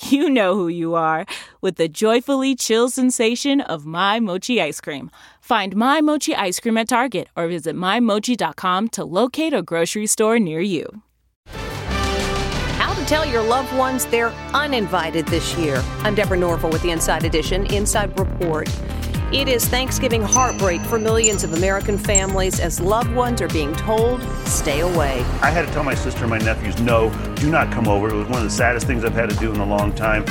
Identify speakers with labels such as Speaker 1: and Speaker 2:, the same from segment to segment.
Speaker 1: you know who you are with the joyfully chill sensation of My Mochi ice cream. Find My Mochi ice cream at Target or visit MyMochi.com to locate a grocery store near you.
Speaker 2: How to tell your loved ones they're uninvited this year. I'm Deborah Norville with the Inside Edition Inside Report. It is Thanksgiving heartbreak for millions of American families as loved ones are being told, stay away.
Speaker 3: I had to tell my sister and my nephews, no, do not come over. It was one of the saddest things I've had to do in a long time.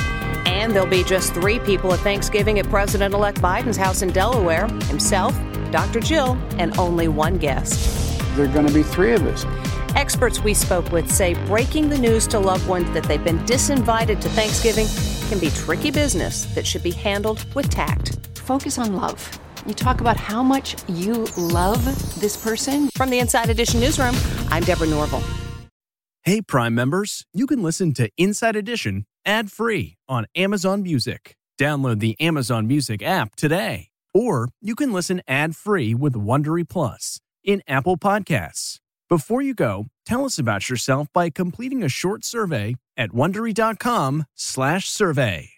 Speaker 2: And there'll be just three people at Thanksgiving at President elect Biden's house in Delaware himself, Dr. Jill, and only one guest.
Speaker 4: There are going to be three of us.
Speaker 2: Experts we spoke with say breaking the news to loved ones that they've been disinvited to Thanksgiving can be tricky business that should be handled with tact
Speaker 5: focus on love. You talk about how much you love this person.
Speaker 2: From the Inside Edition newsroom, I'm Deborah Norville.
Speaker 6: Hey, Prime members, you can listen to Inside Edition ad free on Amazon Music. Download the Amazon Music app today. Or you can listen ad free with Wondery Plus in Apple Podcasts. Before you go, tell us about yourself by completing a short survey at wondery.com/survey.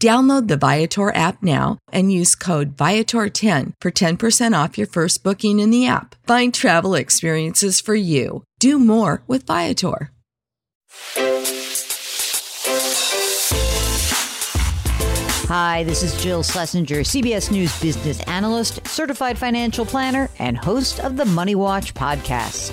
Speaker 7: Download the Viator app now and use code Viator10 for 10% off your first booking in the app. Find travel experiences for you. Do more with Viator.
Speaker 8: Hi, this is Jill Schlesinger, CBS News business analyst, certified financial planner, and host of the Money Watch podcast.